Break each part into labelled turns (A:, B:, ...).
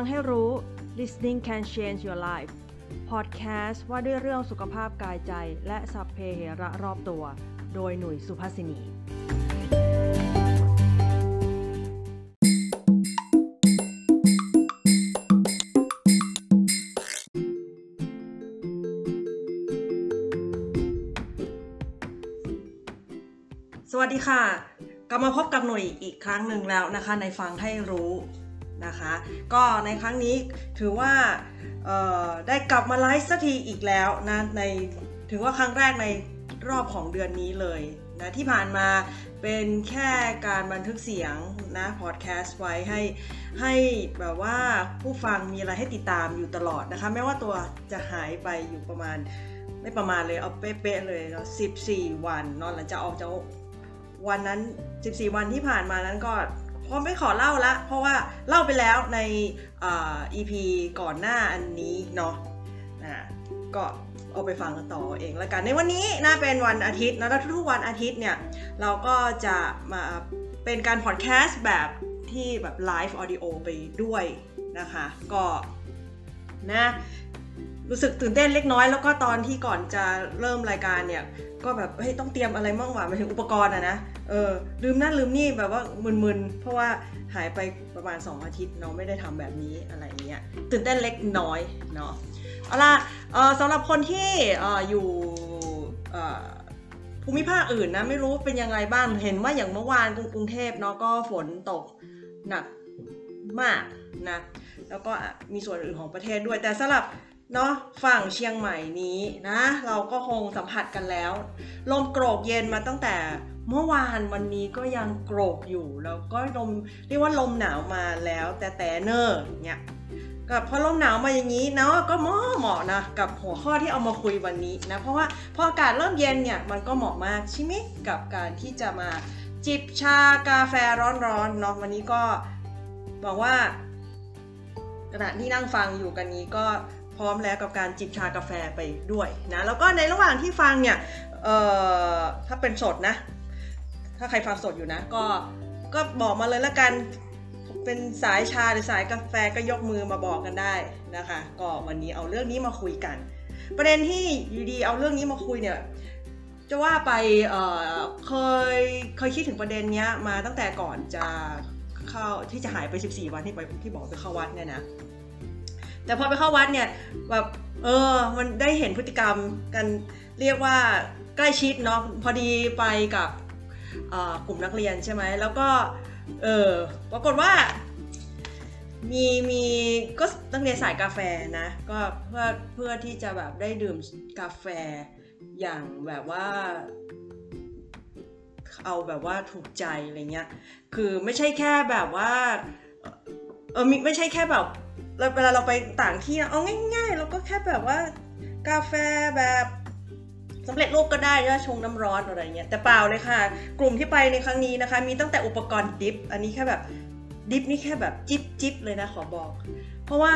A: ฟังให้รู้ listening can change your life podcast ว่าด้วยเรื่องสุขภาพกายใจ และสัพเพเหระรอบตัว โดยหนุ่ยสุภาษินีสวัสดีค่ะ กลับมาพบกับหน่ยอีกครั้งหนึ่งแล้วนะคะ ในฟังให้รู้ นะคะ ก็ในครั้งนี้ถือว่าได้กลับมาไลฟ์สักทีอีกแล้วนะในถือว่าครั้งแรกในรอบของเดือนนี้เลยนะที่ผ่านมาเป็นแค่การบันทึกเสียงนะพอดแคสต์ไว้ให้ให้แบบว่าผู้ฟังมีอะไรให้ติดตามอยู่ตลอดนะคะแม้ว่าตัวจะหายไปอยู่ประมาณไม่ประมาณเลยเอาเป๊ะๆเลยเนาะ14 วันนอนหลังจากออกจากวันนั้น 14 วันที่ผ่านมานั้นก็ พอไม่ขอเล่าละ เพราะว่าเล่าไปแล้วในอ EP ก่อนหน้าอันนี้เนาะะก็เอาไปฟังกันต่อเองแล้วกัน ในวันนี้น่าเป็นวันอาทิตย์นะแล้วทุกวันอาทิตย์เนี่ย เราก็จะมาเป็นการพอดแคสต์แบบที่แบบไลฟ์ออดิโอไปด้วยนะคะ ก็นะ รู้สึกตื่นเต้นเล็กน้อย แล้วก็ตอนที่ก่อนจะเริ่มรายการเนี่ย ก็แบบเฮ้ยต้องเตรียมอะไรมั่งวะมาถึงอุปกรณ์อะนะเออลืมนั่นลืมนี่แบบว่ามึนๆเพราะว่าหายไปประมาณ 2 อาทิตย์เนาะไม่ได้ทำแบบนี้อะไรเงี้ยตื่นเต้นเล็กน้อยเนาะเอาล่ะเออสำหรับคนที่ออยู่ภูมิภาคอื่นนะไม่รู้เป็นยังไงบ้างเห็นว่าอย่างเมื่อวานกรุงเทพเนาะก็ฝนตกหนักมากนะแล้วก็มีส่วนอื่นของประเทศด้วยแต่สำหรับ เนาะฝั่งเชียงใหม่นี้นะ เราก็คงสัมผัสกันแล้ว ลมโกรกเย็นมาตั้งแต่เมื่อวานวันนี้ก็ยังโกรกอยู่ แล้วก็ลมเรียกว่าลมหนาวมาแล้วแต่แต่เนอร์เนี่ยกับพอลมหนาวมาอย่างนี้เนาะก็เหมาะเหมาะนะกับหัวข้อที่เอามาคุยวันนี้นะเพราะว่าพออากาศเริ่มเย็นเนี่ยมันก็เหมาะมากใช่ไหมกับการที่จะมาจิบชากาแฟร้อนๆเนาะวันนี้ก็บอกว่าขณะที่นั่งฟังอยู่กันนี้ก็ พร้อมแล้วกับการจิบชากาแฟไปด้วยนะแล้วก็ในระหว่างที่ฟังเนี่ยถ้าเป็นสดนะ ถ้าใครฟังสดอยู่นะ ก็ก็บอกมาเลยละกันเป็นสายชาหรือสายกาแฟก็ยกมือมาบอกกันได้นะคะ ก็วันนี้เอาเรื่องนี้มาคุยกัน ประเด็นที่อยู่ดีเอาเรื่องนี้มาคุยเนี่ยจะว่าไปเเคยเคยคิดถึงประเด็นนี้มาตั้งแต่ก่อนจะเข้าที่จะหายไป 14 วันที่ไปที่บอกไปเข้าวัดเนี่ยนะ แต่พอไปเข้าวัดเนี่ยแบบเออ มันได้เห็นพฤติกรรมกันเรียกว่าใกล้ชิดเนาะพอดีไปกับกลุ่มนักเรียนใช่ไหมแล้วก็เออปรากฏว่า มีมีก็นักเรียนสายกาแฟนะก็เพื่อเพื่อที่จะแบบได้ดื่มกาแฟอย่างแบบว่า เอาแบบว่าถูกใจอะไรเงี้ยคือไม่ใช่แค่แบบว่า เออไม่ใช่แค่แบบเวลาเราไปต่างที่เอาง่าย ๆ เราก็แค่แบบว่ากาแฟแบบสำเร็จรูปก็ได้ก็ชงน้ำร้อนอะไรเงี้ยแต่เปล่าเลยค่ะ กลุ่มที่ไปในครั้งนี้นะคะ มีตั้งแต่อุปกรณ์ดิฟอันนี้แค่แบบดิฟนี่แค่แบบจิบจิบเลยนะขอบอก เพราะว่า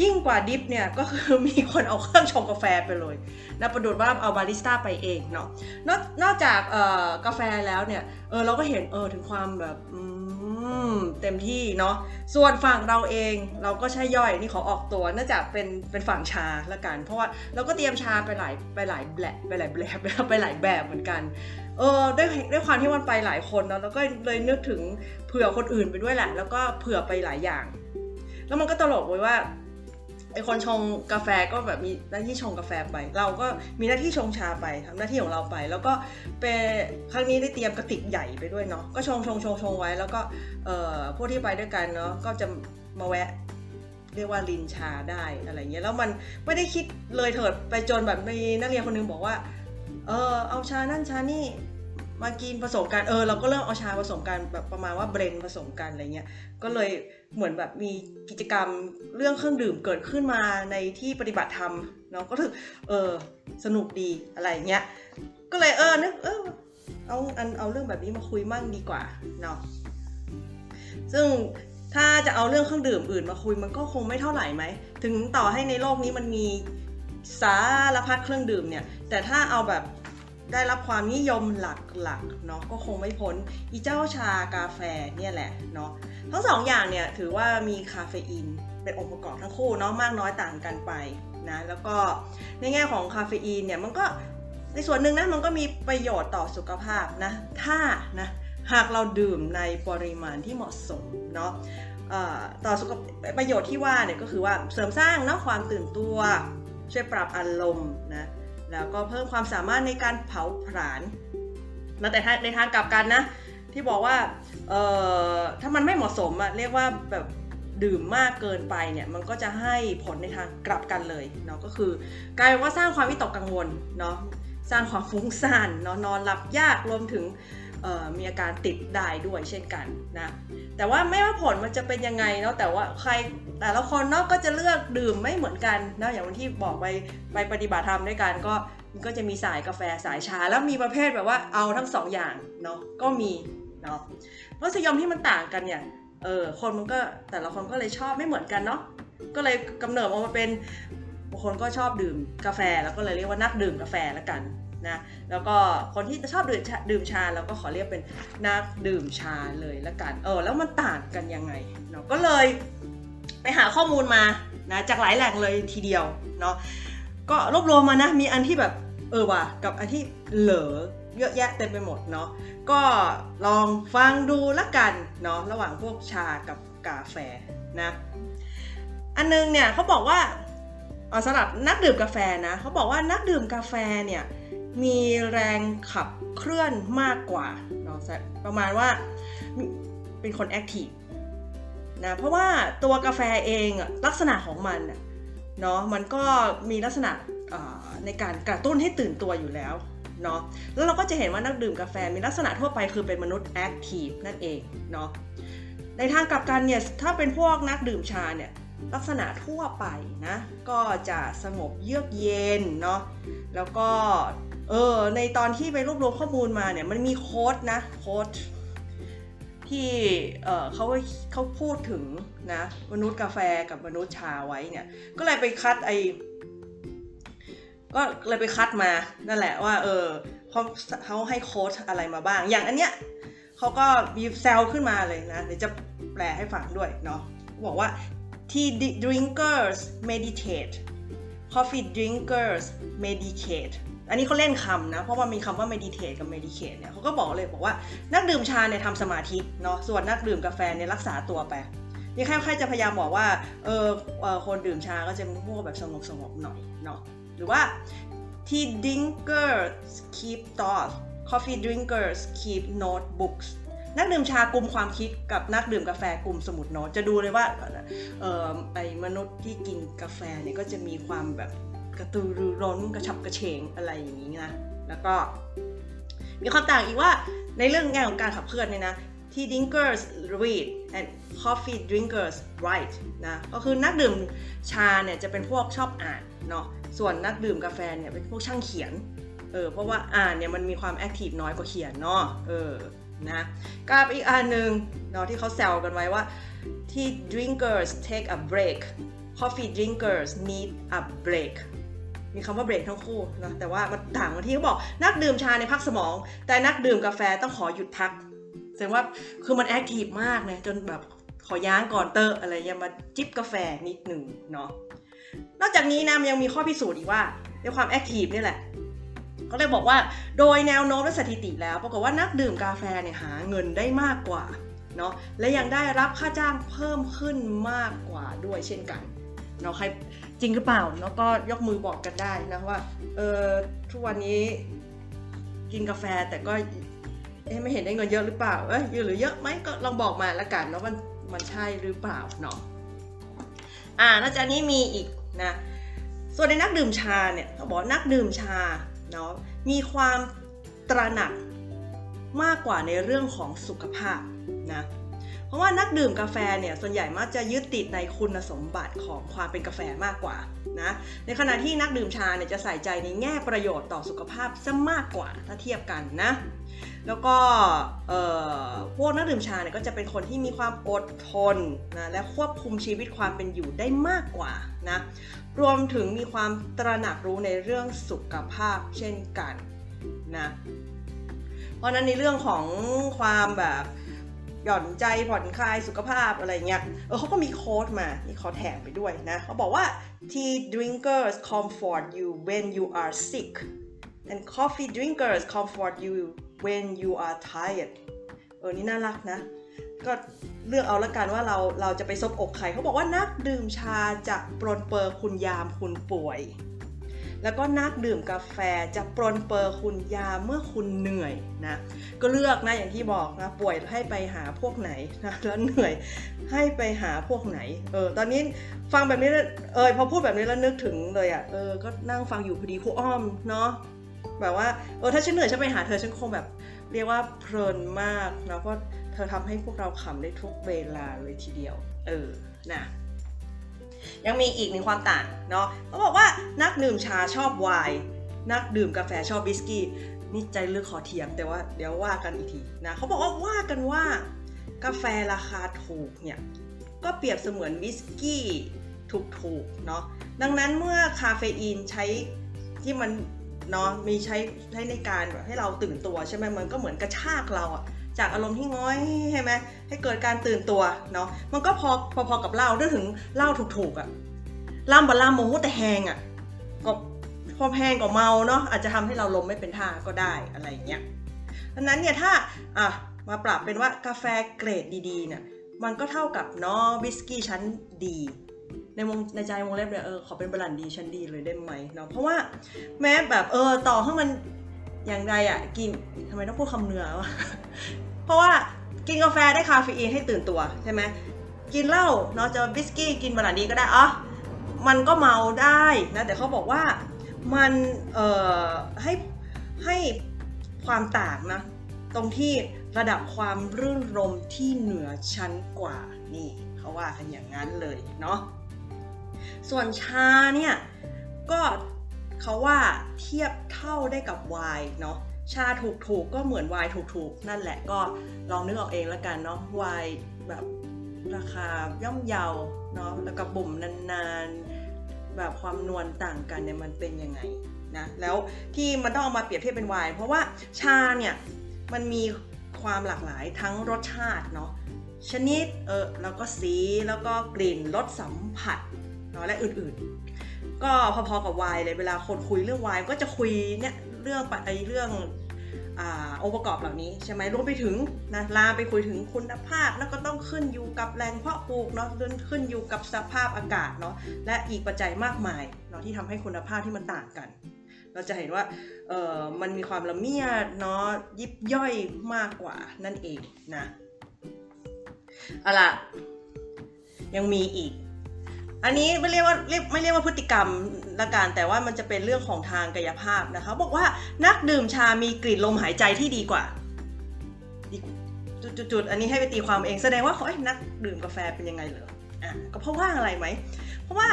A: ยิ่งกว่าดิฟเนี่ยก็คือมีคนเอาเครื่องชงกาแฟไปเลยนะประดุดว่าเอาบาริสต้าไปเองเนาะนอกนอกจากกาแฟแล้วเนี่ยเออเราก็เห็นเออถึงความแบบเต็มที่เนาะส่วนฝั่งเราเองเราก็ใช้ย่อยนี่ขอออกตัวเนื่องจากเป็นเป็นฝั่งชาละกัน เพราะว่าเราก็เตรียมชาไปหลายไปหลายแบบไปหลายแบบไปหลายแบบเหมือนกันเออด้วยด้วยความที่มันไปหลายคนเนาะแล้วก็เลยนึกถึงเผื่อคนอื่นไปด้วยแหละ แล้วก็เผื่อไปหลายอย่าง แล้วมันก็ตลกไว้ว่าไอคนชงกาแฟก็แบบมีหน้าที่ชงกาแฟไป เราก็มีหน้าที่ชงชาไปทำหน้าที่ของเราไป แล้วก็เป็นครั้งนี้ได้เตรียมกระติกใหญ่ไปด้วยเนาะก็ชงชงชงชงไว้ แล้วก็เอ่อพวกที่ไปด้วยกันเนาะก็จะมาแวะเรียกว่าลินชาได้อะไรเงี้ยแล้วมันไม่ได้คิดเลยเถิดไปจนแบบมีนักเรียนคนนึงบอกว่า เออเอาชานั่นชานี่ มากินผสมกันเออเราก็เริ่มเอาชาผสมกันแบบประมาณว่าเบรนผสมกันอะไรเงี้ยก็เลยเหมือนแบบมีกิจกรรมเรื่องเครื่องดื่มเกิดขึ้นมาในที่ปฏิบัติธรรมเนาะก็ถือเออสนุกดีอะไรเงี้ยก็เลยเออนึกเออเอาอันเอาเรื่องแบบนี้มาคุยมั่งดีกว่าเนาะซึ่งถ้าจะเอาเรื่องเครื่องดื่มอื่นมาคุยมันก็คงไม่เท่าไหร่ไหมถึงต่อให้ในโลกนี้มันมีสารพัดเครื่องดื่มเนี่ย แต่ถ้าเอาแบบ ได้รับความนิยมหลักๆเนาะก็คงไม่พ้นอีเจ้าชากาแฟเนี่ยแหละเนาะทั้งสองอย่างเนี่ยถือว่ามีคาเฟอีนเป็นองค์ประกอบทั้งคู่เนาะมากน้อยต่างกันไปนะแล้วก็ในแง่ของคาเฟอีนเนี่ยมันก็ในส่วนหนึ่งนะมันก็มีประโยชน์ต่อสุขภาพนะถ้านะหากเราดื่มในปริมาณที่เหมาะสมเนาะต่อสุขประโยชน์ที่ว่าเนี่ยก็คือว่าเสริมสร้างเนาะความตื่นตัวช่วยปรับอารมณ์นะ แล้วก็เพิ่มความสามารถในการเผาผลาญมาแต่ในทางกลับกันนะ ที่บอกว่าถ้ามันไม่เหมาะสมอะเรียกว่าแบบดื่มมากเกินไปเนี่ยมันก็จะให้ผลในทางกลับกันเลยเนาะก็คือกลายว่าสร้างความวิตกกังวลเนาะสร้างความฟุ้งซ่านเนาะนอนหลับยากรวมถึง มีอาการติดได้ด้วยเช่นกันนะแต่ว่าไม่ว่าผลมันจะเป็นยังไงเนาะแต่ว่าใครแต่ละคนเนาะก็จะเลือกดื่มไม่เหมือนกันนะอย่างวันที่บอกไปไปปฏิบัติธรรมด้วยกันก็มันก็จะมีสายกาแฟสายชา แล้วมีประเภทแบบว่าเอาทั้งสองอย่างเนาะก็มีเนาะรสนิยมที่มันต่างกันเนี่ยเออคนมันก็แต่ละคนก็เลยชอบไม่เหมือนกันเนาะก็เลยกำเนิดออกมาเป็นบางคนก็ชอบดื่มกาแฟแล้วก็เลยเรียกว่านักดื่มกาแฟแล้วกัน นะแล้วก็คนที่ชอบดื่มชาดื่มชาเราก็ขอเรียกเป็นนักดื่มชาเลยละกันเออแล้วมันต่างกันยังไงเนาะก็เลยไปหาข้อมูลมานะจากหลายแหล่งเลยทีเดียวเนาะก็รวบรวมมานะมีอันที่แบบเออว่ะกับอันที่เหลอเยอะแยะเต็มไปหมดเนาะก็ลองฟังดูละกันเนาะระหว่างพวกชากับกาแฟนะอันนึงเนี่ยเขาบอกว่าสำหรับนักดื่มกาแฟนะเขาบอกว่านักดื่มกาแฟเนี่ย มีแรงขับเคลื่อนมากกว่าเนาะประมาณว่าเป็นคน active นะเพราะว่าตัวกาแฟเองลักษณะของมันเนาะมันก็มีลักษณะในการกระตุ้นให้ตื่นตัวอยู่แล้วเนาะแล้วเราก็จะเห็นว่านักดื่มกาแฟมีลักษณะทั่วไปคือเป็นมนุษย์ active นั่นเองเนาะในทางกลับกันเนี่ยถ้าเป็นพวกนักดื่มชาเนี่ยลักษณะทั่วไปนะก็จะสงบเยือกเย็นเนาะแล้วก็ เออในตอนที่ไปรวบรวมข้อมูลมาเนี่ยมันมีโค้ดนะโค้ดที่เออเขาเขาพูดถึงนะมนุษย์กาแฟกับมนุษย์ชาไว้เนี่ยก็เลยไปคัดไอก็เลยไปคัดมานั่นแหละว่าเออเขาเขาให้โค้ดอะไรมาบ้าง อย่างอันเนี้ยเขาก็มีแซลขึ้นมาเลยนะเดี๋ยวจะแปลให้ฟังด้วยเนาะบอกว่า tea drinkers meditate coffee drinkers medicate อันนี้เขาเล่นคำนะ เพราะว่ามีคำว่า meditate กับ medicate เนี่ยเขาก็บอกเลยบอกว่านักดื่มชาเนี่ยทำสมาธิเนาะส่วนนักดื่มกาแฟเนี่ยรักษาตัวไปนี่ค่ใครจะพยายามบอกว่าเออคนดื่มชาก็จะพวกแบบสงบสงบหน่อยเนาะหรือว่า tea drinkers keep thoughts coffee drinkers keep notebooks นักดื่มชากลุ่มความคิดกับนักดื่มกาแฟกลุ่มสมุดโน้ตจะดูเลยว่าเออไอมนุษย์ที่กินกาแฟเนี่ยก็จะมีความแบบ กระตือรือร้นกระฉับกระเฉงอะไรอย่างนี้นะแล้วก็มีความต่างอีกว่าในเรื่องงานของการขับเคลื่อนเนี่ยนะที่ drinkers read and coffee drinkers write นะก็คือนักดื่มชาเนี่ยจะเป็นพวกชอบอ่านเนาะส่วนนักดื่มกาแฟเนี่ยเป็นพวกช่างเขียนเออเพราะว่าอ่านเนี่ยมันมีความ active น้อยกว่าเขียนเนาะเออนะกับอีกอันหนึ่งเนาะที่เขาแซวกันไว้ว่าที่ drinkers take a break coffee drinkers need a break มีคำว่าเบรกทั้งคู่นะแต่ว่ามันต่างกันที่เขาบอกนักดื่มชาเนี่ยพักสมอง แต่นักดื่มกาแฟต้องขอหยุดพักแสดงว่าคือมัน active มากนะจนแบบขอย้างก่อนเตอร์อะไรยังมาจิบกาแฟนิดหนึ่งเนาะนอกจากนี้นะยังมีข้อพิสูจน์อีกว่าในความแอคทีฟนี่แหละเขาเลยบอกว่าโดยแนวโน้มและสถิติแล้ว ปรากฏว่านักดื่มกาแฟเนี่ยหาเงินได้มากกว่าเนาะและยังได้รับค่าจ้างเพิ่มขึ้นมากกว่าด้วยเช่นกันเนาะใคร จริงหรือเปล่าเนาะก็ยกมือบอกกันได้นะว่าเออทุกวันนี้กินกาแฟแต่ก็ไม่เห็นได้เงินเยอะหรือเปล่าเอ้ยหรือเยอะไหมก็ลองบอกมาละกันเนาะมันมันใช่หรือเปล่าเนาะอ่านอกจากนี้มีอีกนะส่วนในนักดื่มชาเนี่ยเขาบอกนักดื่มชาเนาะมีความตระหนักมากกว่าในเรื่องของสุขภาพนะ เพราะว่านักดื่มกาแฟเนี่ยส่วนใหญ่มักจะยึดติดในคุณสมบัติของความเป็นกาแฟมากกว่านะในขณะที่นักดื่มชาเนี่ยจะใส่ใจในแง่ประโยชน์ต่อสุขภาพซะมากกว่าถ้าเทียบกันนะแล้วก็พวกนักดื่มชาเนี่ยก็จะเป็นคนที่มีความอดทนนะและควบคุมชีวิตความเป็นอยู่ได้มากกว่านะรวมถึงมีความตระหนักรู้ในเรื่องสุขภาพเช่นกันนะเพราะนั้นในเรื่องของความแบบ หย่อนใจผ่อนคลายสุขภาพอะไรเงี้ย เออเขาก็มีโค้ดมานี่ขอแถมไปด้วยนะ เขาบอกว่า tea drinkers comfort you when you are sick and coffee drinkers comfort you when you are tired เออ นี่น่ารักนะ ก็เลือกเอาละกันว่าเราเราจะไปซบอกใคร เขาบอกว่านักดื่มชาจะปรนเปอร์คุณยามคุณป่วย แล้วก็นักดื่มกาแฟจะปรนเปอร์คุณยาเมื่อคุณเหนื่อยนะก็เลือกนะอย่างที่บอกนะป่วยให้ไปหาพวกไหนนะแล้วเหนื่อยให้ไปหาพวกไหนเออตอนนี้ฟังแบบนี้เออพอพูดแบบนี้แล้วนึกถึงเลยอะ่ะเออก็นั่งฟังอยู่พอดีครูอ้อมเนาะแบบว่าเออถ้าฉันเหนื่อยฉันไปหาเธอฉันคงแบบ เรียกว่าเพลินมากนะเพราะเธอทำให้พวกเราขำได้ทุกเวลาเลยทีเดียว เออนะ ยังมีอีกหนึ่งความต่างเนาะเขาบอกว่านักดื่มชาชอบไวน์นักดื่มกาแฟชอบวิสกี้นี่ใจเลือกขอเถียงแต่ว่าเดี๋ยวว่ากันอีกทีนะเขาบอกว่าว่ากันว่ากาแฟราคาถูกเนี่ยก็เปรียบเสมือนวิสกี้ถูกๆเนาะดังนั้นเมื่อคาเฟอีนใช้ที่มันเนาะมีใช้ใช้ในการแบบให้เราตื่นตัวใช่ไหมมันก็เหมือนกระชากเราอะ จากอารมณ์ที่ง้อยใช่ไหมให้เกิดการตื่นตัวเนาะมันก็พอพอพอกับเหล้าด้วยถึงเหล้าถูกๆอะล่ำบล่ำโมโหแต่แหงอะก็พอแพงกว่าเมาเนาะอาจจะทำให้เราลมไม่เป็นท่าก็ได้อะไรเงี้ยดังนั้นเนี่ยถ้าอะมาปรับเป็นว่ากาแฟเกรดดีๆเนี่ยมันก็เท่ากับเนาะวิสกี้ชั้นดี ในวงในใจวงเล็บเนี่ยเออขอเป็นบรันดีชั้นดีเลยได้ไหมเนาะเพราะว่าแม้แบบเออต่อให้มันอย่างไรอะกินทำไมต้องพูดคำเนื้อวะ ราะว่ากินกาแฟได้คาเฟอีนให้ตื่นตัวใช่ไหมกินเหล้าเนาะจะวิสกี้กินบรันดีก็ได้อ๋อมันก็เมาได้นะแต่เขาบอกว่ามันเอ่อให้ให้ความต่างนะตรงที่ระดับความรื่นรมที่เหนือชั้นกว่านี่เขาว่ากันอย่างนั้นเลยเนาะส่วนชาเนี่ยก็เขาว่าเทียบเท่าได้กับไวน์เนาะ ชาถูกๆก็เหมือนไวน์ถูกๆนั่นแหละก็ลองนึกเอาเองแล้วกันเนาะไวน์แบบราคาย่อมเยาเนาะแล้วก็บ่มนานๆ แบบความนวลต่างกันเนี่ยมันเป็นยังไงนะแล้วที่มันต้องเอามาเปรียบเทียบเป็นไวน์เพราะว่าชาเนี่ยมันมีความหลากหลายทั้งรสชาติเนาะชนิดเออแล้วก็สีแล้วก็กลิ่นรสสัมผัสเนาะและอื่นๆ ก็พอๆกับไวน์เลยเวลาคนคุยเรื่องไวน์ก็จะคุยเนี่ยเรื่องไอเรื่อง องค์ประกอบเหล่านี้ใช่ไหมรวมไปถึงนะลาไปคุยถึงคุณภาพ แล้วก็ต้องขึ้นอยู่กับแรงเพาะปลูกเนาะขึ้นอยู่กับสภาพอากาศเนาะและอีกปัจจัยมากมายเนาะที่ทำให้คุณภาพที่มันต่างกัน เราจะเห็นว่าเออมันมีความละเมียดเนาะยิบย่อยมากกว่านั่นเองนะเอาล่ะยังมีอีก อันนี้ไม่เรียกว่าเรียกไม่เรียกว่าพฤติกรรมละกันแต่ว่ามันจะเป็นเรื่องของทางกายภาพนะคะบอกว่านักดื่มชามีกลิ่นลมหายใจที่ดีกว่าจุดๆอันนี้ให้ไปตีความเองแสดงว่าเขาไอ้นักดื่มกาแฟเป็นยังไงเหรออะก็เพราะว่าอะไรไหม เพราะว่า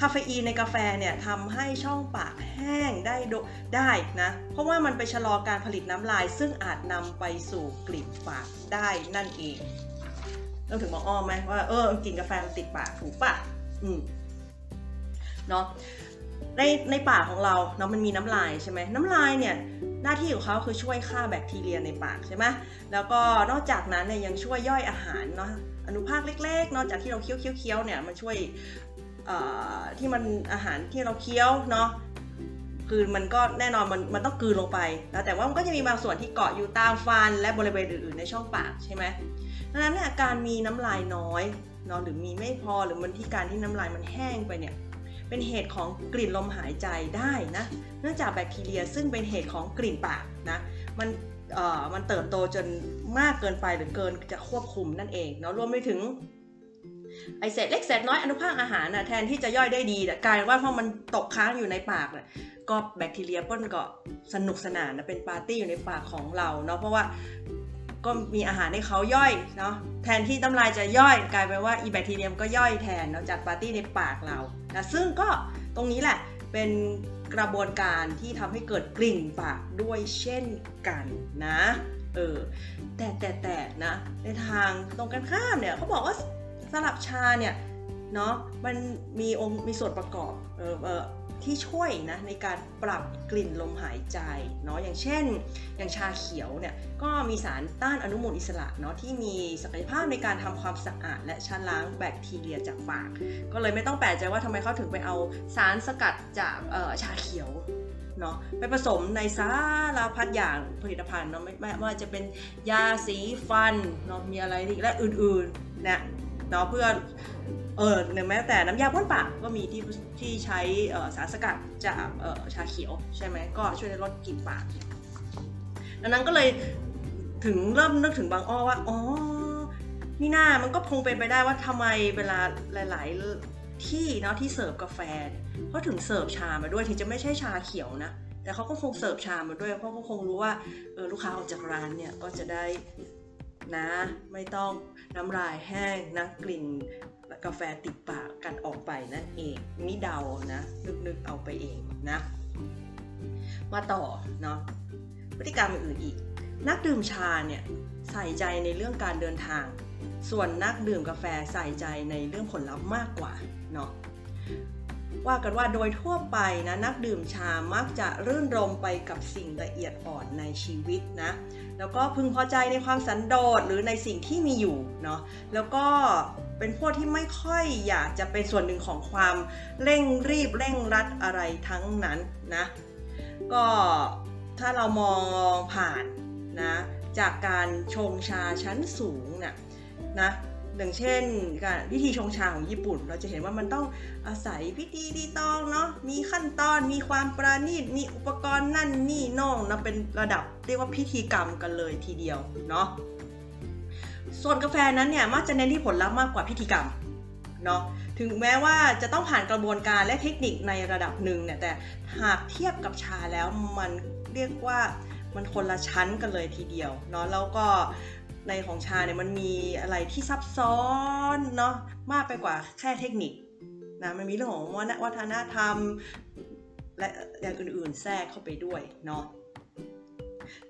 A: คาเฟอีนในกาแฟเนี่ยทำให้ช่องปากแห้งได้ได้นะ เพราะว่ามันไปชะลอการผลิตน้ำลาย ซึ่งอาจนำไปสู่กลิ่นปากได้นั่นเองเราถึงบอกอ้อมไหมว่าเออกลิ่นกาแฟมันติดปากถูกปะ อืมเนาะในในปากของเราเนาะมันมีน้ำลายใช่ไหมน้ำลายเนี่ยหน้าที่ของเขาคือช่วยฆ่าแบคทีเรียในปากใช่ไหมแล้วก็นอกจากนั้นเนี่ยยังช่วยย่อยอาหารเนาะอนุภาคเล็กๆ นอกจากที่เราเคี้ยวเคี้ยวเนี่ยมันช่วยที่มันอาหารที่เราเคี้ยวเนาะคือมันก็แน่นอนมันมันต้องกืนลงไปแล้วแต่ว่ามันก็จะมีบางส่วนที่เกาะอยู่ตามฟันและบริเวณอื่นๆในช่องปากใช่ไหมดังนั้นเนี่ยการมีน้ำลายน้อย เนาะหรือมีไม่พอหรือมันที่การที่น้ำลายมันแห้งไปเนี่ยเป็นเหตุของกลิ่นลมหายใจได้นะ เนื่องจากแบคทีเรียซึ่งเป็นเหตุของกลิ่นปากนะมันเอ่อมันเติบโตจนมากเกินไปหรือเกินจะควบคุมนั่นเองเนาะรวมไปถึงไอเศษเล็กเศษน้อยอนุภาคอาหารนะแทนที่จะย่อยได้ดีแต่กลายว่าพอมันตกค้างอยู่ในปากนะก็แบคทีเรียป้นก็สนุกสนานนะเป็นปาร์ตี้อยู่ในปากของเราเนาะเพราะว่า ก็มีอาหารให้เขาย่อยเนาะแทนที่น้ำลายจะย่อย กลายเป็นว่าอีแบคทีเรียมก็ย่อยแทนเนาะจัดปาร์ตี้ในปากเรานะซึ่งก็ตรงนี้แหละเป็นกระบวนการที่ทำให้เกิดกลิ่นปากด้วยเช่นกันนะเออแต่แต่แต่นะในทางตรงกันข้ามเนี่ยเขาบอกว่าสลับชาเนี่ย เนาะมันมีองค์มีส่วนประกอบเออเออที่ช่วยนะในการปรับกลิ่นลมหายใจเนาะอย่างเช่น อย่างชาเขียวเนี่ยก็มีสารต้านอนุมูลอิสระเนาะที่มีศักยภาพในการทำความสะอาด และชะล้างแบคทีเรียจากปาก ก็เลยไม่ต้องแปลกใจว่าทำไมเขาถึงไปเอาสารสกัดจากชาเขียวเนาะไปผสมในสารพัดอย่างผลิตภัณฑ์เนาะไม่ไม่ว่าจะเป็นยาสีฟันเนาะมีอะไรอีกและอื่นๆนะเนาะเพื่อ เออหรือแม้แต่น้ำยาพ่นปากก็มีที่ที่ใช้สารสกัดจากชาเขียวใช่ไหมก็ช่วยลดกลิ่นปากดังนั้นก็เลยถึงเริ่มนึกถึงบางอ้อว่าอ๋อนี่หน้ามันก็คงเป็นไปได้ว่าทำไมเวลาหลาย ๆ ที่เนาะที่เสิร์ฟกาแฟเขาถึงเสิร์ฟชามาด้วยถึงจะไม่ใช่ชาเขียวนะแต่เขาก็คงเสิร์ฟชามาด้วยเพราะเขาคงรู้ว่าเออลูกค้าออกจากร้านเนี่ยก็จะได้นะไม่ต้องน้ำลายแห้งนะกลิ่น กาแฟติดปากกันออกไปนั่นเองนี่เดานะนึกๆเอาไปเองนะมาต่อเนาะพฤติกรรมอื่นอีก นักดื่มชาเนี่ยใส่ใจในเรื่องการเดินทาง ส่วนนักดื่มกาแฟใส่ใจในเรื่องผลลัพธ์มากกว่าเนาะว่ากันว่าโดยทั่วไปนะนักดื่มชามักจะรื่นรมไปกับสิ่งละเอียดอ่อนในชีวิตนะแล้วก็พึงพอใจในความสันโดษหรือในสิ่งที่มีอยู่เนาะแล้วก็ เป็นพวกที่ไม่ค่อยอยากจะเป็นส่วนหนึ่งของความเร่งรีบเร่งรัดอะไรทั้งนั้นนะ ก็ถ้าเรามองผ่านนะจากการชงชาชั้นสูงเนี่ยนะอย่างเช่นการวิธีชงชาของญี่ปุ่น เราจะเห็นว่ามันต้องอาศัยพิธีรีตองเนาะมีขั้นตอนมีความประณีตมีอุปกรณ์นั่นนี่นองนะเป็นระดับเรียกว่าพิธีกรรมกันเลยทีเดียวเนาะ ส่วนกาแฟนั้นเนี่ยมักจะเน้นที่ผลลัพธ์มากกว่าพิธีกรรมเนาะถึงแม้ว่าจะต้องผ่านกระบวนการและเทคนิคในระดับหนึ่งเนี่ยแต่หากเทียบกับชาแล้วมันเรียกว่ามันคนละชั้นกันเลยทีเดียวเนาะแล้วก็ในของชาเนี่ยมันมีอะไรที่ซับซ้อนเนาะมากไปกว่าแค่เทคนิคนะมันมีเรื่องของวัฒนธรรม และอย่างอื่นๆแทรกเข้าไปด้วยเนาะ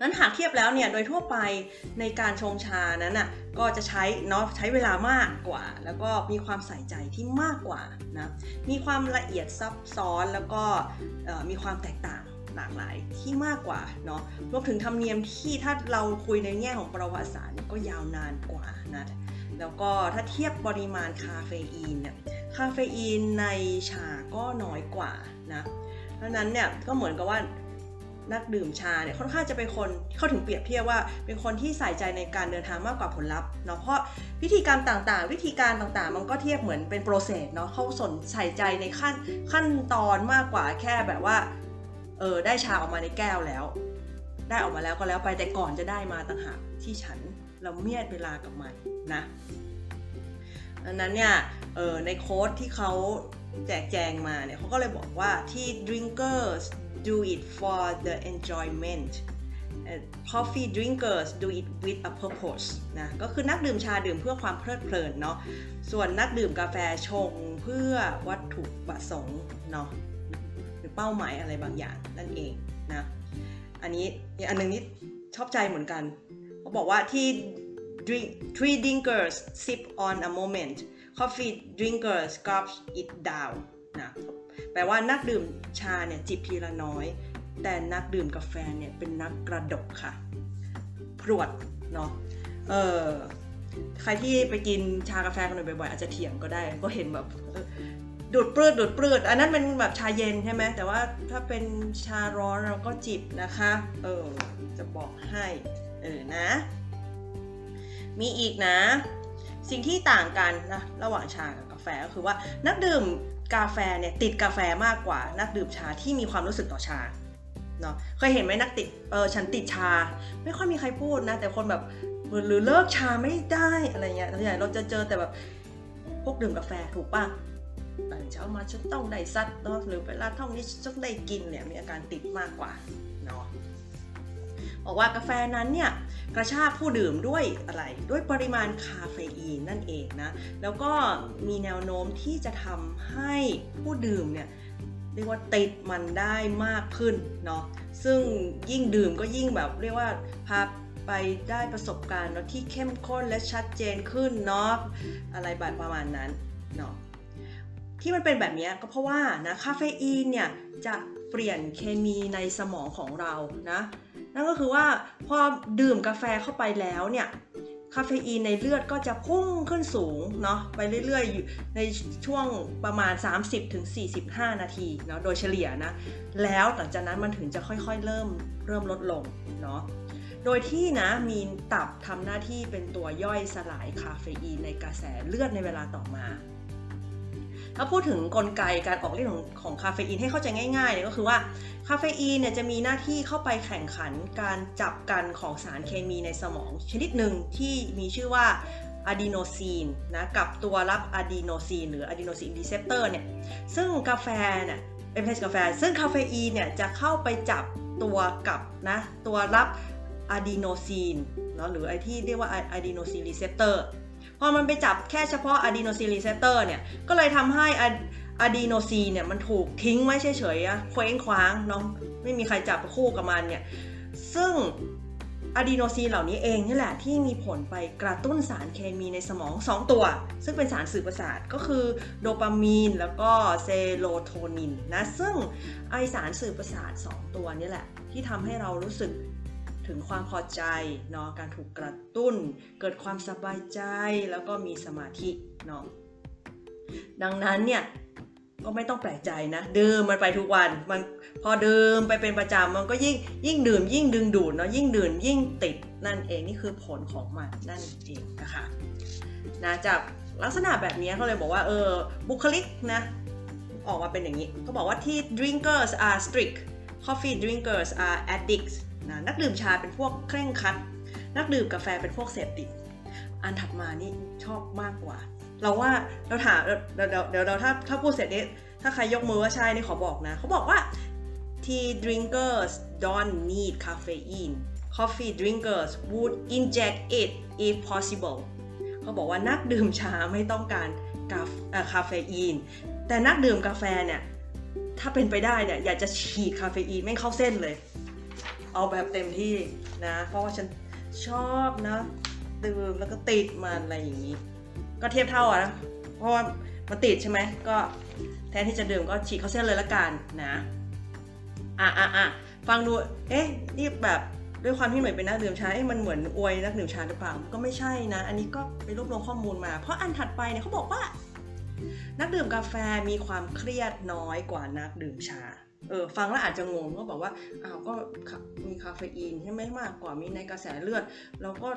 A: นั้นหากเทียบแล้วเนี่ยโดยทั่วไปในการชงชานั้นอะก็จะใช้เนาะใช้เวลามากกว่า แล้วก็มีความใส่ใจที่มากกว่านะมีความละเอียดซับซ้อนแล้วก็มีความแตกต่างหลากหลายที่มากกว่าเนาะรวมถึงธรรมเนียมที่ถ้าเราคุยในแง่ของประวัติศาสตร์ก็ยาวนานกว่านะแล้วก็ถ้าเทียบปริมาณคาเฟอีนเนี่ยคาเฟอีนในชาก็น้อยกว่านะเพราะนั้นเนี่ยก็เหมือนกับว่า นักดื่มชาเนี่ยค่อนข้างจะเป็นคนเขาถึงเปรียบเทียบว่า เป็นคนที่ใส่ใจในการเดินทางมากกว่าผลลัพธ์เนาะเพราะวิธีการต่างๆ วิธีการต่างๆ มันก็เทียบเหมือนเป็นโปรเซสเนาะเขาสนใส่ใจในขั้นขั้นตอนมากกว่าแค่แบบว่าเออได้ชาออกมาในแก้วแล้ว ได้ออกมาแล้วก็แล้วไปแต่ก่อนจะได้มาต่างหากที่ฉันเราเมียดเวลากับมันนะดังนั้นเนี่ยเออในโค้ดที่เขา แจกแจงมาเนี่ยเขาก็เลยบอกว่าที่ drinkers do it for the enjoyment coffee drinkers do it with a purpose นะก็คือนักดื่มชาดื่มเพื่อความเพลิดเพลินเนาะส่วนนักดื่มกาแฟชงเพื่อวัตถุประสงค์เนาะหรือเป้าหมายอะไรบางอย่างนั่นเองนะอันนี้อันนึงนี่ชอบใจเหมือนกันเขาบอกว่าที่ drink three drinkers sip on a moment coffee drinkers gulp it down นะแปลว่านักดื่มชาเนี่ยจิบทีละน้อย แต่นักดื่มกาแฟเนี่ยเป็นนักกระดกค่ะพรวดเนาะเออใครที่ไปกินชากาแฟกันบ่อยๆ อาจจะเถียงก็ได้ ก็เห็นแบบดูดปลืดดูดปลืดอันนั้นเป็นแบบชาเย็นใช่ไหมแต่ว่าถ้าเป็นชาร้อนเราก็จิบนะคะ เออ จะบอกให้ เออนะ มีอีกนะ สิ่งที่ต่างกันนะระหว่างชากับกาแฟก็คือว่านักดื่มกาแฟเนี่ยติดกาแฟมากกว่านักดื่มชาที่มีความรู้สึกต่อชาเนาะเคยเห็นไหมนักติดเออฉันติดชา ไม่ค่อยมีใครพูดนะ แต่คนแบบหรือเลิกชาไม่ได้อะไรเงี้ยส่วนใหญ่เราจะเจอแต่แบบพวกดื่มกาแฟถูกปะตื่นเช้ามาฉันต้องได้ซัดเนาะหรือเวลาท่องนี้ฉันต้องได้กินเนี่ยมีอาการติดมากกว่าเนาะ บอกว่ากาแฟนั้นเนี่ยกระชากผู้ดื่มด้วยอะไร ด้วยปริมาณคาเฟอีนนั่นเองนะ แล้วก็มีแนวโน้มที่จะทำให้ผู้ดื่มเนี่ยเรียกว่าติดมันได้มากขึ้นเนาะ ซึ่งยิ่งดื่มก็ยิ่งแบบเรียกว่าพาไปได้ประสบการณ์เนาะที่เข้มข้นและชัดเจนขึ้นเนาะอะไรแบบประมาณนั้นเนาะที่มันเป็นแบบนี้ก็เพราะว่านะคาเฟอีนเนี่ยจะเปลี่ยนเคมีในสมองของเรานะ นั่นก็คือว่าพอดื่มกาแฟเข้าไปแล้วเนี่ยคาเฟอีนในเลือดก็จะพุ่งขึ้นสูงเนาะไปเรื่อยๆอยู่ในช่วงประมาณ 30-45 นาทีเนาะโดยเฉลี่ยนะ แล้วหลังจากนั้นมันถึงจะค่อยๆเริ่มเริ่มลดลงเนาะโดยที่นะมีตับทำหน้าที่เป็นตัวย่อยสลายคาเฟอีนในกระแสเลือดในเวลาต่อมา ถ้าพูดถึงกลไกการออกฤทธิ์ของของคาเฟอีนให้เข้าใจง่ายๆเนี่ยก็คือว่าคาเฟอีนเนี่ยจะมีหน้าที่เข้าไปแข่งขันการจับกันของสารเคมีในสมอง ชนิดหนึ่งที่มีชื่อว่าอะดีโนซีนนะกับตัวรับอะดีโนซีนหรือ adenosine receptor เนี่ยซึ่งกาแฟเนี่ยเป็นเพศกาแฟ ซึ่งคาเฟอีนเนี่ยจะเข้าไปจับตัวกับนะตัวรับอะดีโนซีนเนาะหรือไอที่เรียกว่า adenosine receptor พอมันไปจับแค่เฉพาะ adenosine receptor เนี่ย ก็เลยทำให้อะดีโนซีนเนี่ยมันถูกทิ้งไว้เฉยๆอะเคว้งคว้างเนาะไม่มีใครจับคู่กับมันเนี่ย ซึ่งอะดีโนซีนเหล่านี้เองนี่แหละที่มีผลไปกระตุ้นสารเคมีในสมอง 2 ตัว ซึ่งเป็นสารสื่อประสาทก็คือโดปามีนแล้วก็เซโรโทนินนะซึ่งไอสารสื่อประสาท 2 ตัวนี้แหละที่ทำให้เรารู้สึก ถึงความพอใจเนาะการถูกกระตุ้น เกิดความสบายใจแล้วก็มีสมาธิเนาะดังนั้นเนี่ยก็ไม่ต้องแปลกใจนะดื่มมันไปทุกวันมันพอดื่มไปเป็นประจำมันก็ยิ่งยิ่งดื่ม ยิ่งดึงดูดเนาะยิ่งดื่มยิ่งติดนั่นเองนี่คือผลของมันนั่นเองนะคะนะจากลักษณะแบบนี้เขาเลยบอกว่าเออบุคลิกนะออกมาเป็นอย่างนี้เขาบอกว่าที่ drinkers are strict coffee drinkers are addicts นะนักดื่มชาเป็นพวกเคร่งคัด นักดื่มกาแฟเป็นพวกเสพติด อันถัดมานี่ชอบมากกว่า เราว่าเราถามเดี๋ยวเดี๋ยวเราถ้าถ้าพูดเสร็จนี้ถ้าใครยกมือว่าใช่นี่ขอบอกนะ เขาบอกว่า tea drinkers don't need caffeine coffee drinkers would inject it if possible เขาบอกว่านักดื่มชาไม่ต้องการกาคาเฟอีน แต่นักดื่มกาแฟเนี่ย ถ้าเป็นไปได้เนี่ย อยากจะฉีดคาเฟอีนไม่เข้าเส้นเลย เอาแบบเต็มที่นะ เพราะว่าฉันชอบนะดื่มแล้วก็ติดมันอะไรอย่างนี้ ก็เทียบเท่าอะนะเพราะว่ามันติดใช่ไหมก็แทนที่จะดื่มก็ฉีดเข้าเส้นเลยละกันนะอะอะอะฟังดูเอ๊ะนี่แบบด้วยความที่หน่วยเป็นนักดื่มชาเอ๊ะมันเหมือนอวยนักดื่มชาหรือเปล่าก็ไม่ใช่นะ อันนี้ก็ไปรวบรวมข้อมูลมา เพราะอันถัดไปเนี่ยเขาบอกว่า นักดื่มกาแฟมีความเครียดน้อยกว่านักดื่มชา เออฟังแล้วอาจจะงงก็บอกว่าอ้าวก็มีคาเฟอีนใช่ไหมมากกว่ามีในกระแสเลือด แล้วก็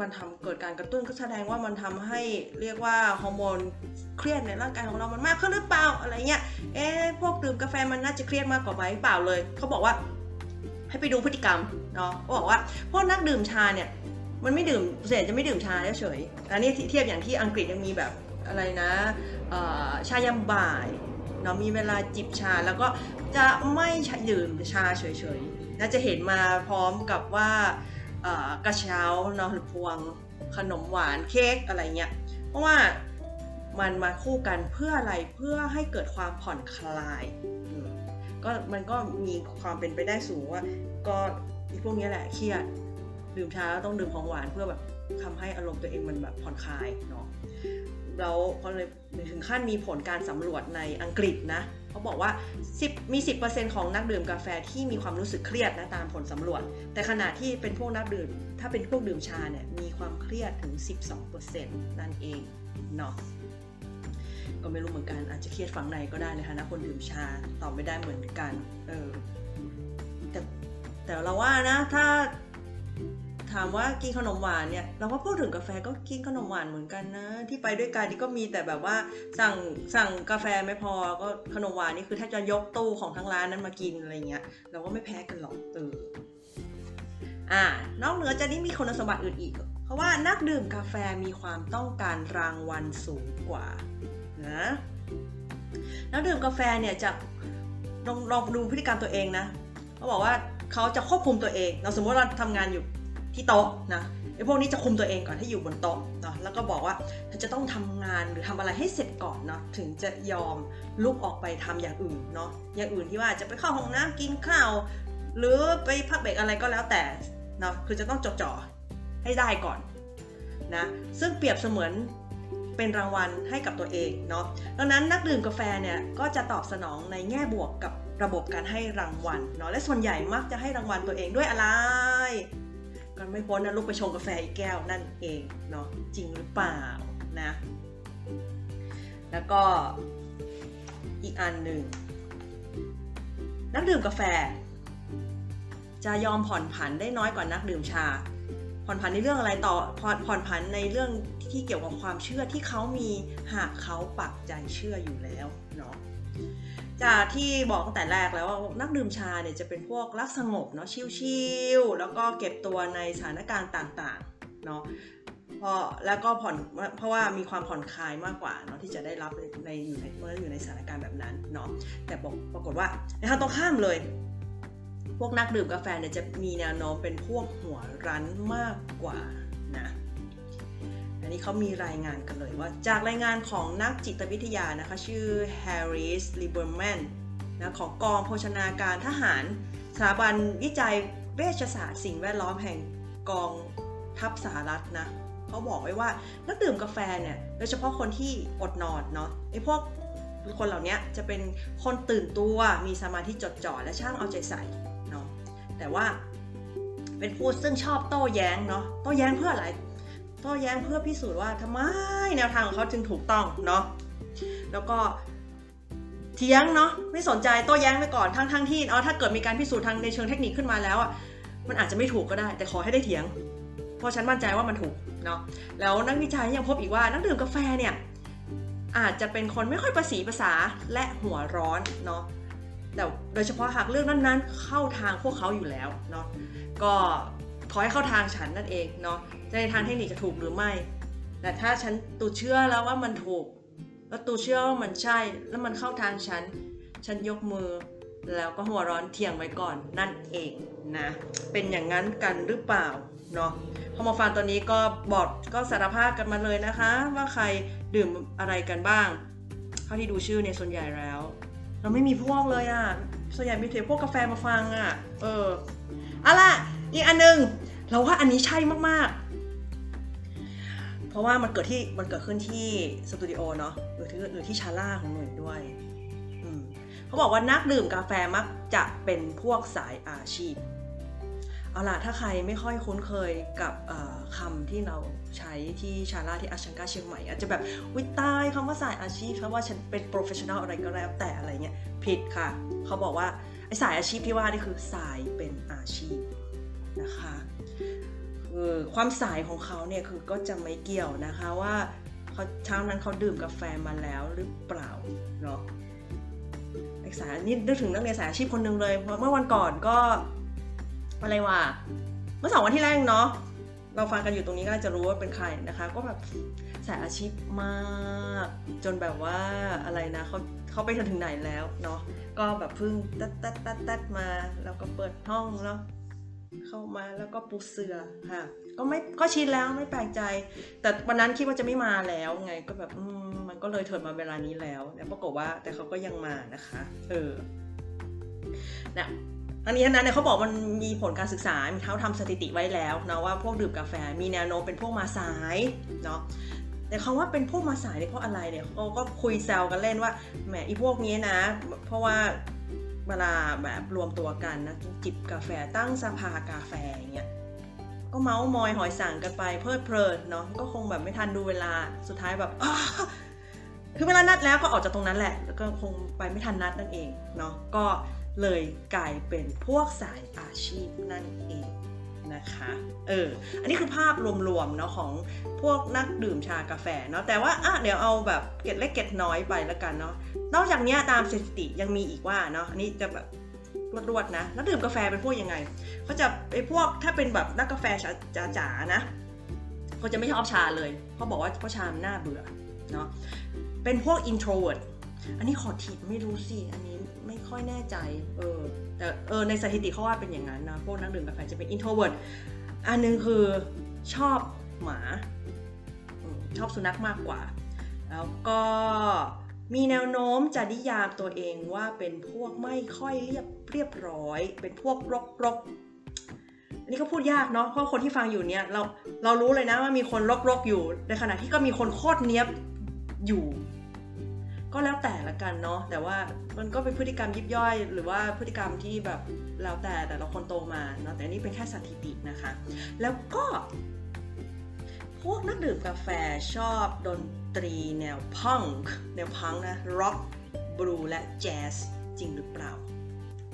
A: มันทำเกิดการกระตุ้นก็แสดงว่ามันทำให้เรียกว่าฮอร์โมนเครียดในร่างกายของเรามันมากขึ้นหรือเปล่าอะไรเงี้ยเอ๊ะพวกดื่มกาแฟมันน่าจะเครียดมากกว่าไหมเปล่าเลยเขาบอกว่าให้ไปดูพฤติกรรมเนาะเขาบอกว่าพวกนักดื่มชาเนี่ยมันไม่ดื่มเสร็จจะไม่ดื่มชาเฉยอันนี้เทียบอย่างที่อังกฤษยังมีแบบอะไรนะชายามบ่าย เนาะมีเวลาจิบชาแล้วก็จะไม่ดื่มชาเฉยๆน่าจะเห็นมาพร้อมกับว่ากระเช้าเนาะหรือพวงขนมหวานเค้กอะไรเงี้ยเพราะว่ามันมาคู่กันเพื่ออะไรเพื่อให้เกิดความผ่อนคลายก็มันก็มีความเป็นไปได้สูงว่า ก็พวกนี้แหละเครียดดื่มชาต้องดื่มของหวานเพื่อแบบทำให้อารมณ์ตัวเองมันแบบผ่อนคลายเนาะ แล้วเขาเลยถึงขั้นมีผลการสำรวจในอังกฤษนะเขาบอกว่า 10 มี 10%ของนักดื่มกาแฟที่มีความรู้สึกเครียดนะตามผลสำรวจ แต่ขณะที่เป็นพวกนักดื่ม ถ้าเป็นพวกดื่มชาเนี่ยมีความเครียดถึง 12%นั่นเองเนาะก็ไม่รู้เหมือนกันอาจจะเครียดฝั่งในก็ได้นะคะนะคนดื่มชาตอบไม่ได้เหมือนกันเออแต่แต่เราว่านะถ้า ถามว่ากินขนมหวานเนี่ยเราก็พูดถึงกาแฟก็กินขนมหวานเหมือนกันนะ ที่ไปด้วยกันนี่ก็มีแต่แบบว่าสั่งสั่งกาแฟไม่พอก็ขนมหวานนี่คือแทบจะยกตู้ของทั้งร้านนั้นมากินอะไรเงี้ยเราก็ไม่แพ้กันหรอกเอออ่านอกเหนือจากนี้มีคุณสมบัติอื่นอีก เพราะว่านักดื่มกาแฟมีความต้องการรางวัลสูงกว่านะนักดื่มกาแฟเนี่ยจะลองลองดูพฤติกรรมตัวเองนะเขาบอกว่าเขาจะควบคุมตัวเอง เราสมมติเราทำงานอยู่ ที่โต๊ะนะไอ้พวกนี้จะคุมตัวเองก่อนให้อยู่บนโต๊ะเนาะแล้วก็บอกว่าเธอจะต้องทำงานหรือทำอะไรให้เสร็จก่อนเนาะถึงจะยอมลุกออกไปทำอย่างอื่นเนาะอย่างอื่นที่ว่าจะไปเข้าห้องน้ำกินข้าว หรือไปพักเบรกอะไรก็แล้วแต่เนาะคือจะต้องจดจ่อให้ได้ก่อนนะซึ่งเปรียบเสมือนเป็นรางวัลให้กับตัวเองเนาะดังนั้นนักดื่มกาแฟเนี่ยก็จะตอบสนองในแง่บวกกับระบบการให้รางวัลเนาะและส่วนใหญ่มักจะให้รางวัลตัวเองด้วยอะไร ก็ไม่พ้นนะลูกไปชงกาแฟอีกแก้วนั่นเองเนาะจริงหรือเปล่านะแล้วก็อีกอันหนึ่งนักดื่มกาแฟ จะยอมผ่อนผันได้น้อยกว่านักดื่มชา ผ่อนผันในเรื่องอะไรต่อผ่อนผ่อนผันในเรื่องที่เกี่ยวกับความเชื่อที่เขามีหากเขาปักใจเชื่ออยู่แล้วเนาะ จากที่บอกตั้งแต่แรกแล้วว่านักดื่มชาเนี่ยจะเป็นพวกรักสงบเนาะชิลๆแล้วก็เก็บตัวในสถานการณ์ต่างๆเนาะพอแล้วก็ผ่อนเพราะว่ามีความผ่อนคลายมากกว่าเนาะที่จะได้รับในอยู่ในเมื่ออยู่ในสถานการณ์แบบนั้นเนาะแต่บอกปรากฏว่าในทางตรงข้ามเลย พวกนักดื่มกาแฟเนี่ยจะมีแนวโน้มเป็นพวกหัวรั้นมากกว่านะ อันนี้เขามีรายงานกันเลยว่า จากรายงานของนักจิตวิทยานะคะ ชื่อ Harris Lieberman นะของกองโภชนาการทหาร สถาบันวิจัยเวชศาสตร์สิ่งแวดล้อมแห่งกองทัพสหรัฐนะเขาบอกไว้ว่านักดื่มกาแฟเนี่ย โดยเฉพาะคนที่อดนอนเนาะไอ้พวกคนเหล่านี้จะเป็นคนตื่นตัวมีสมาธิจดจ่อและช่างเอาใจใส่เนาะแต่ว่าเป็นผู้ซึ่งชอบโต้แย้งเนาะโต้แย้งเพื่ออะไร โต้แย้งเพื่อพิสูจน์ว่าทำไมแนวทางของเขาจึงถูกต้องเนาะแล้วก็เถียงเนาะไม่สนใจโต้แย้งไปก่อนทั้งทั้งที่เอาถ้าเกิดมีการพิสูจน์ทางในเชิงเทคนิคขึ้นมาแล้วอะมันอาจจะไม่ถูกก็ได้ แต่ขอให้ได้เถียง เพราะฉันมั่นใจว่ามันถูกเนาะแล้วนักวิจัยยังพบอีกว่านักดื่มกาแฟเนี่ยอาจจะเป็นคนไม่ค่อยประสีภาษาและหัวร้อนเนาะแต่โดยเฉพาะหากเรื่องนั้นๆ เข้าทางพวกเขาอยู่แล้วเนาะก็ ขอให้เข้าทางฉันนั่นเองเนาะในทางเทคนิคจะถูกหรือไม่ แต่ถ้าฉันตูเชื่อแล้วว่ามันถูก แล้วตูเชื่อว่ามันใช่ แล้วมันเข้าทางฉัน ฉันยกมือ แล้วก็หัวร้อนเถียงไว้ก่อนนั่นเองนะ เป็นอย่างนั้นกันหรือเปล่าเนาะพอมาฟังตัวนี้ก็บอกก็สารภาพกันมาเลยนะคะ ว่าใครดื่มอะไรกันบ้างเท่าที่ดูชื่อเนี่ยส่วนใหญ่แล้ว เราไม่มีพวกเลยอะ่ะส่วนใหญ่มีแต่พวกกาแฟมาฟังอะ่ะ เออเอาล่ะ อีกอันหนึงเราว่าอันนี้ใช่มากๆ เพราะว่ามันเกิดที่มันเกิดขึ้นที่สตูดิโอเนาะหรือที่หรือที่ shala ของหน่วยด้วยเขาบอกว่านักดื่มกาแฟมักจะเป็นพวกสายอาชีพ เอาล่ะ ถ้าใครไม่ค่อยคุ้นเคยกับคำที่เราใช้ที่ shala ที่ Ashtanga เชียงใหม่ อาจจะแบบอุ๊ยตายคำว่าสายอาชีพเพราะว่าฉันเป็น professional อะไรก็แล้วแต่อะไรเงี้ยผิดค่ะ เขาบอกว่าไอ้สายอาชีพที่ว่านี่คือสายเป็นอาชีพ นะคะคือความสายของเขาเนี่ยคือก็จะไม่เกี่ยวนะคะว่าเขาเช้านั้นเขาดื่มกาแฟมาแล้วหรือเปล่าเนาะสายนี่นึกถึงนักเรียนสายอาชีพคนหนึ่งเลยเพราะเมื่อวันก่อนก็อะไรวะเมื่อสองวันที่แรกเนาะเราฟังกันอยู่ตรงนี้ก็จะรู้ว่าเป็นใครนะคะ ก็แบบสายอาชีพมาก จนแบบว่าอะไรนะเขาเขาไปถึงไหนแล้วเนาะก็แบบเพิ่งตัดตัดตัดตัดมาแล้วก็เปิดห้องเนาะ เข้ามาแล้วก็ปูเสือค่ะ ก็ไม่ก็ชินแล้วไม่แปลกใจ แต่วันนั้นคิดว่าจะไม่มาแล้วไงก็แบบมมันก็เลยเถิดมาเวลานี้แล้วแต่ปรากฏว่าแต่เขาก็ยังมานะคะ เออนะทั้งนี้ทั้งนั้นเนี่ยเขาบอกมันมีผลการศึกษา มีเขาทำสถิติไว้แล้วนะว่าพวกดื่มกาแฟมีแนวโน้มเป็นพวกมาสายเนาะแต่คำว่าเป็นพวกมาสายเนี่ยเพราะอะไรเนี่ยเขาก็คุยแซวกันเล่นว่าแหมอีพวกนี้นะ เพราะว่า เวลาแบบรวมตัวกันนะจิบกาแฟตั้งสภากาแฟอย่างเงี้ยก็เมาส์มอยหอยสั่งกันไปเพลิดเพลินเนาะก็คงแบบไม่ทันดูเวลาสุดท้ายแบบคือเวลานัดแล้วก็ออกจากตรงนั้นแหละ แล้วก็คงไปไม่ทันนัดนั่นเองเนาะก็เลยกลายเป็นพวกสายอาชีพนั่นเอง นะคะ เออ อันนี้คือภาพรวมๆเนาะของพวกนักดื่มชากาแฟเนาะ แต่ว่าอะเดี๋ยวเอาแบบเกล็ดเล็กเกล็ดน้อยไปแล้วกันเนาะ นอกจากนี้ตามสถิติยังมีอีกว่าเนาะ อันนี้จะแบบรวดๆนะนักดื่มกาแฟเป็นพวกยังไงเขาจะไอพวกถ้าเป็นแบบนักกาแฟจ๋าๆนะเขาจะไม่ชอบชาเลยเพราบอกว่าเพราะชามันน่าเบื่อเนาะ เป็นพวก introvert อันนี้ขอถีบไม่รู้สิ อันนี้ ค่อยแน่ใจ เออ แต่เออในสถิติเขาว่าเป็นอย่างนั้นนะ พวกนักดื่มกาแฟจะเป็น introvert อันนึงคือชอบหมาชอบสุนัขมากกว่า แล้วก็มีแนวโน้มจะนิยามตัวเองว่าเป็นพวกไม่ค่อยเรียบเรียบร้อย เป็นพวกรกรกอันนี้ก็พูดยากเนาะเพราะคนที่ฟังอยู่เนี่ยเราเรารู้เลยนะว่ามีคนรกๆอยู่ ในขณะที่ก็มีคนโคตรเนี้ยบอยู่ ก็แล้วแต่ละกันเนาะแต่ว่ามันก็เป็นพฤติกรรมยิบย่อย หรือว่าพฤติกรรมที่แบบแล้วแต่แต่ละคนโตมาเนาะแต่อันนี่เป็นแค่สถิตินะคะ แล้วก็พวกนักดื่มกาแฟชอบดนตรีแนวพังแนวพังนะร็อกบลูและแจ๊สจริงหรือเปล่า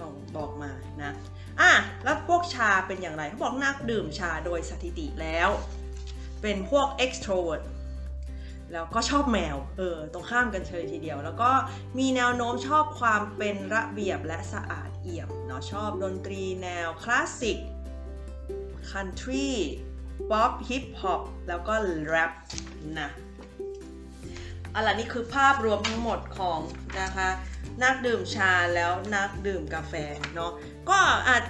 A: ลองบอกมานะอะแล้วพวกชาเป็นอย่างไรเขาบอกนักดื่มชาโดยสถิติแล้ว เป็นพวก extrovert แล้วก็ชอบแมว เออ ตรงข้ามกันเฉยทีเดียว แล้วก็มีแนวโน้มชอบความเป็นระเบียบและสะอาดเอี่ยม เนาะ ชอบดนตรีแนวคลาสสิก คันทรีป๊อป ฮิปฮอป แล้วก็แร็ปนะอะไรนี่คือภาพรวมทั้งหมดของนะคะ นักดื่มชาแล้วนักดื่มกาแฟเนาะ ก็อาจ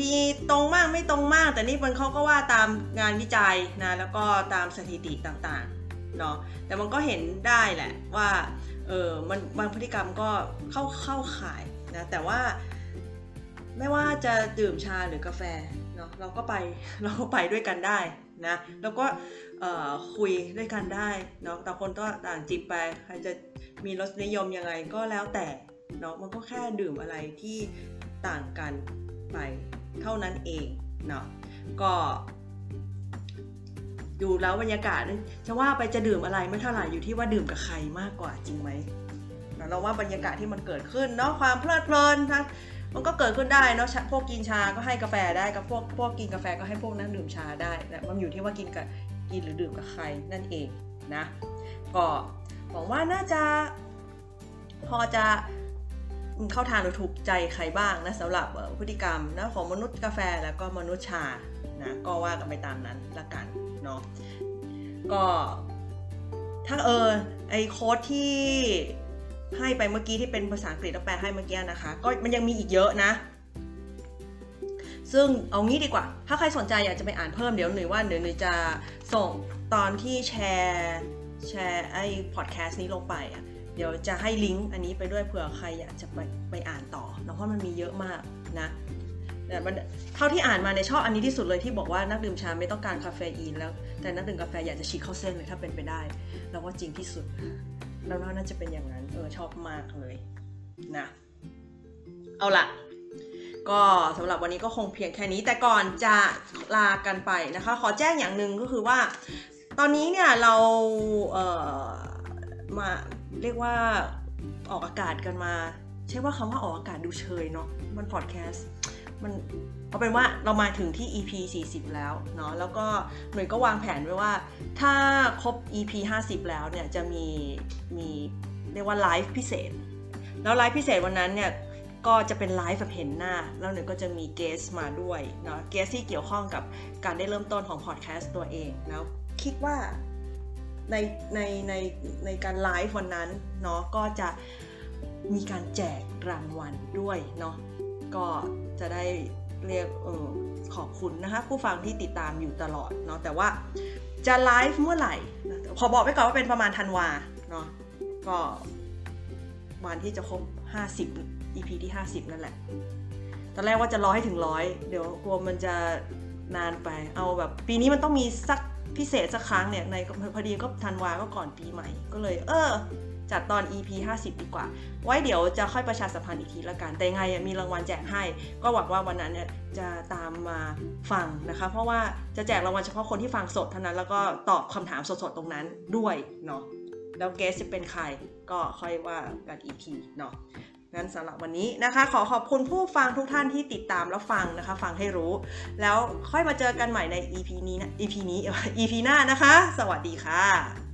A: มีตรงมากไม่ตรงมาก แต่นี่มันเขาก็ว่าตามงานวิจัยนะ แล้วก็ตามสถิติต่างๆ เนาะแต่มันก็เห็นได้แหละว่าเออมันบางพฤติกรรมก็เข้าเข้าข่ายนะแต่ว่าไม่ว่าจะดื่มชาหรือกาแฟเนาะเราก็ไปเราก็ไปด้วยกันได้นะแล้วก็คุยด้วยกันได้เนาะแต่คนก็ต่างจิบไปใครจะมีรสนิยมยังไงก็แล้วแต่เนาะมันก็แค่ดื่มอะไรที่ต่างกันไปเท่านั้นเองเนาะก็ ดูแล้วบรรยากาศจะว่าไปจะดื่มอะไรไม่เท่าไหร่อยู่ที่ว่าดื่มกับใครมากกว่าจริงไหมเราว่าบรรยากาศที่มันเกิดขึ้นเนาะความเพลิดเพลินทั้งมันก็เกิดขึ้นได้เนาะพวกกินชาก็ให้กาแฟได้กับพวกพวกกินกาแฟก็ให้พวกนักดื่มชาได้แต่มันอยู่ที่ว่ากินกับกินหรือดื่มกับใครนั่นเองนะก็หวังว่าน่าจะพอจะเข้าทางหรือถูกใจใครบ้างนะสำหรับพฤติกรรมนะของมนุษย์กาแฟแล้วก็มนุษย์ชา นะก็ว่ากันไปตามนั้นละกันเนาะก็ถ้าเออไอโค้ดที่ให้ไปเมื่อกี้ที่เป็นภาษาอังกฤษแล้วแปลให้เมื่อกี้นะคะ ก็มันยังมีอีกเยอะนะ ซึ่งเอางี้ดีกว่า ถ้าใครสนใจอยากจะไปอ่านเพิ่มเดี๋ยวหนุ่ยว่าเดี๋ยวหนุ่ยจะส่งตอนที่แชร์แชร์ไอ้พอดแคสต์นี้ลงไปอะเดี๋ยวจะให้ลิงก์อันนี้ไปด้วยเผื่อใครอยากจะไปไปอ่านต่อเนาะเพราะมันมีเยอะมากนะ แต่มันเท่าที่อ่านมาในชอบอันนี้ที่สุดเลยที่บอกว่านักดื่มชาไม่ต้องการคาเฟอีนแล้ว แต่นักดื่มกาแฟอยากจะฉีกเข้าเส้นเลยถ้าเป็นไปได้เราว่าจริงที่สุดแล้วน่าจะเป็นอย่างนั้นเออชอบมากเลยนะเอาละก็สำหรับวันนี้ก็คงเพียงแค่นี้ แต่ก่อนจะลากันไปนะคะ ขอแจ้งอย่างหนึ่งก็คือว่า ตอนนี้เนี่ยเราเออมาเรียกว่าออกอากาศกันมา ใช่ว่าคำว่าออกอากาศดูเชยเนาะมันพอดแคสต์ มันเอาเป็นว่าเรามาถึงที่ EP 40 แล้วเนาะแล้วก็หน่วยก็วางแผนไว้ว่า ถ้าครบ EP 50 แล้วเนี่ยจะมีมีเรียกว่าไลฟ์พิเศษ แล้วไลฟ์พิเศษวันนั้นเนี่ยก็จะเป็นไลฟ์แบบเห็นหน้า แล้วหน่วยก็จะมี guest มาด้วยเนาะ guest ที่เกี่ยวข้องกับการได้เริ่มต้นของพอดแคสต์ตัวเองแล้วคิดว่าในในในในการไลฟ์วันนั้นเนาะก็จะมีการแจกรางวัลด้วยเนาะ ก็จะได้เรียกออขอบคุณนะคะผู้ฟังที่ติดตามอยู่ตลอดเนาะแต่ว่าจะไลฟ์เมื่อไหร่ขอบอกไว้ก่อนว่าเป็นประมาณธันวาเนาะก็วันที่จะครบ 50 EP ที่ 50 นั่นแหละ ตอนแรกว่าจะรอให้ถึงร้อยเดี๋ยวกลัวมันจะนานไปเอาแบบปีนี้มันต้องมีสักพิเศษสักครั้งเนี่ยในพอดีก็ธันวาก็ก่อนปีใหม่ ก็เลย เออ จัดตอน EP 50 ดีกว่า ไว้เดี๋ยวจะค่อยประชาสัมพันธ์อีกทีละกัน แต่ไงมีรางวัลแจกให้ ก็หวังว่าวันนั้นเนี่ยจะตามมาฟังนะคะ เพราะว่าจะแจกรางวัลเฉพาะคนที่ฟังสดเท่านั้น แล้วก็ตอบคำถามสดๆตรงนั้นด้วยเนาะ แล้วเกสจะเป็นใครก็ค่อยว่ากันอีกทีเนาะงั้นสำหรับวันนี้นะคะ ขอขอบคุณผู้ฟังทุกท่านที่ติดตามแล้วฟังนะคะ ฟังให้รู้ แล้วค่อยมาเจอกันใหม่ใน EP นี้นะ EP นี้ EP หน้านะคะ สวัสดีค่ะ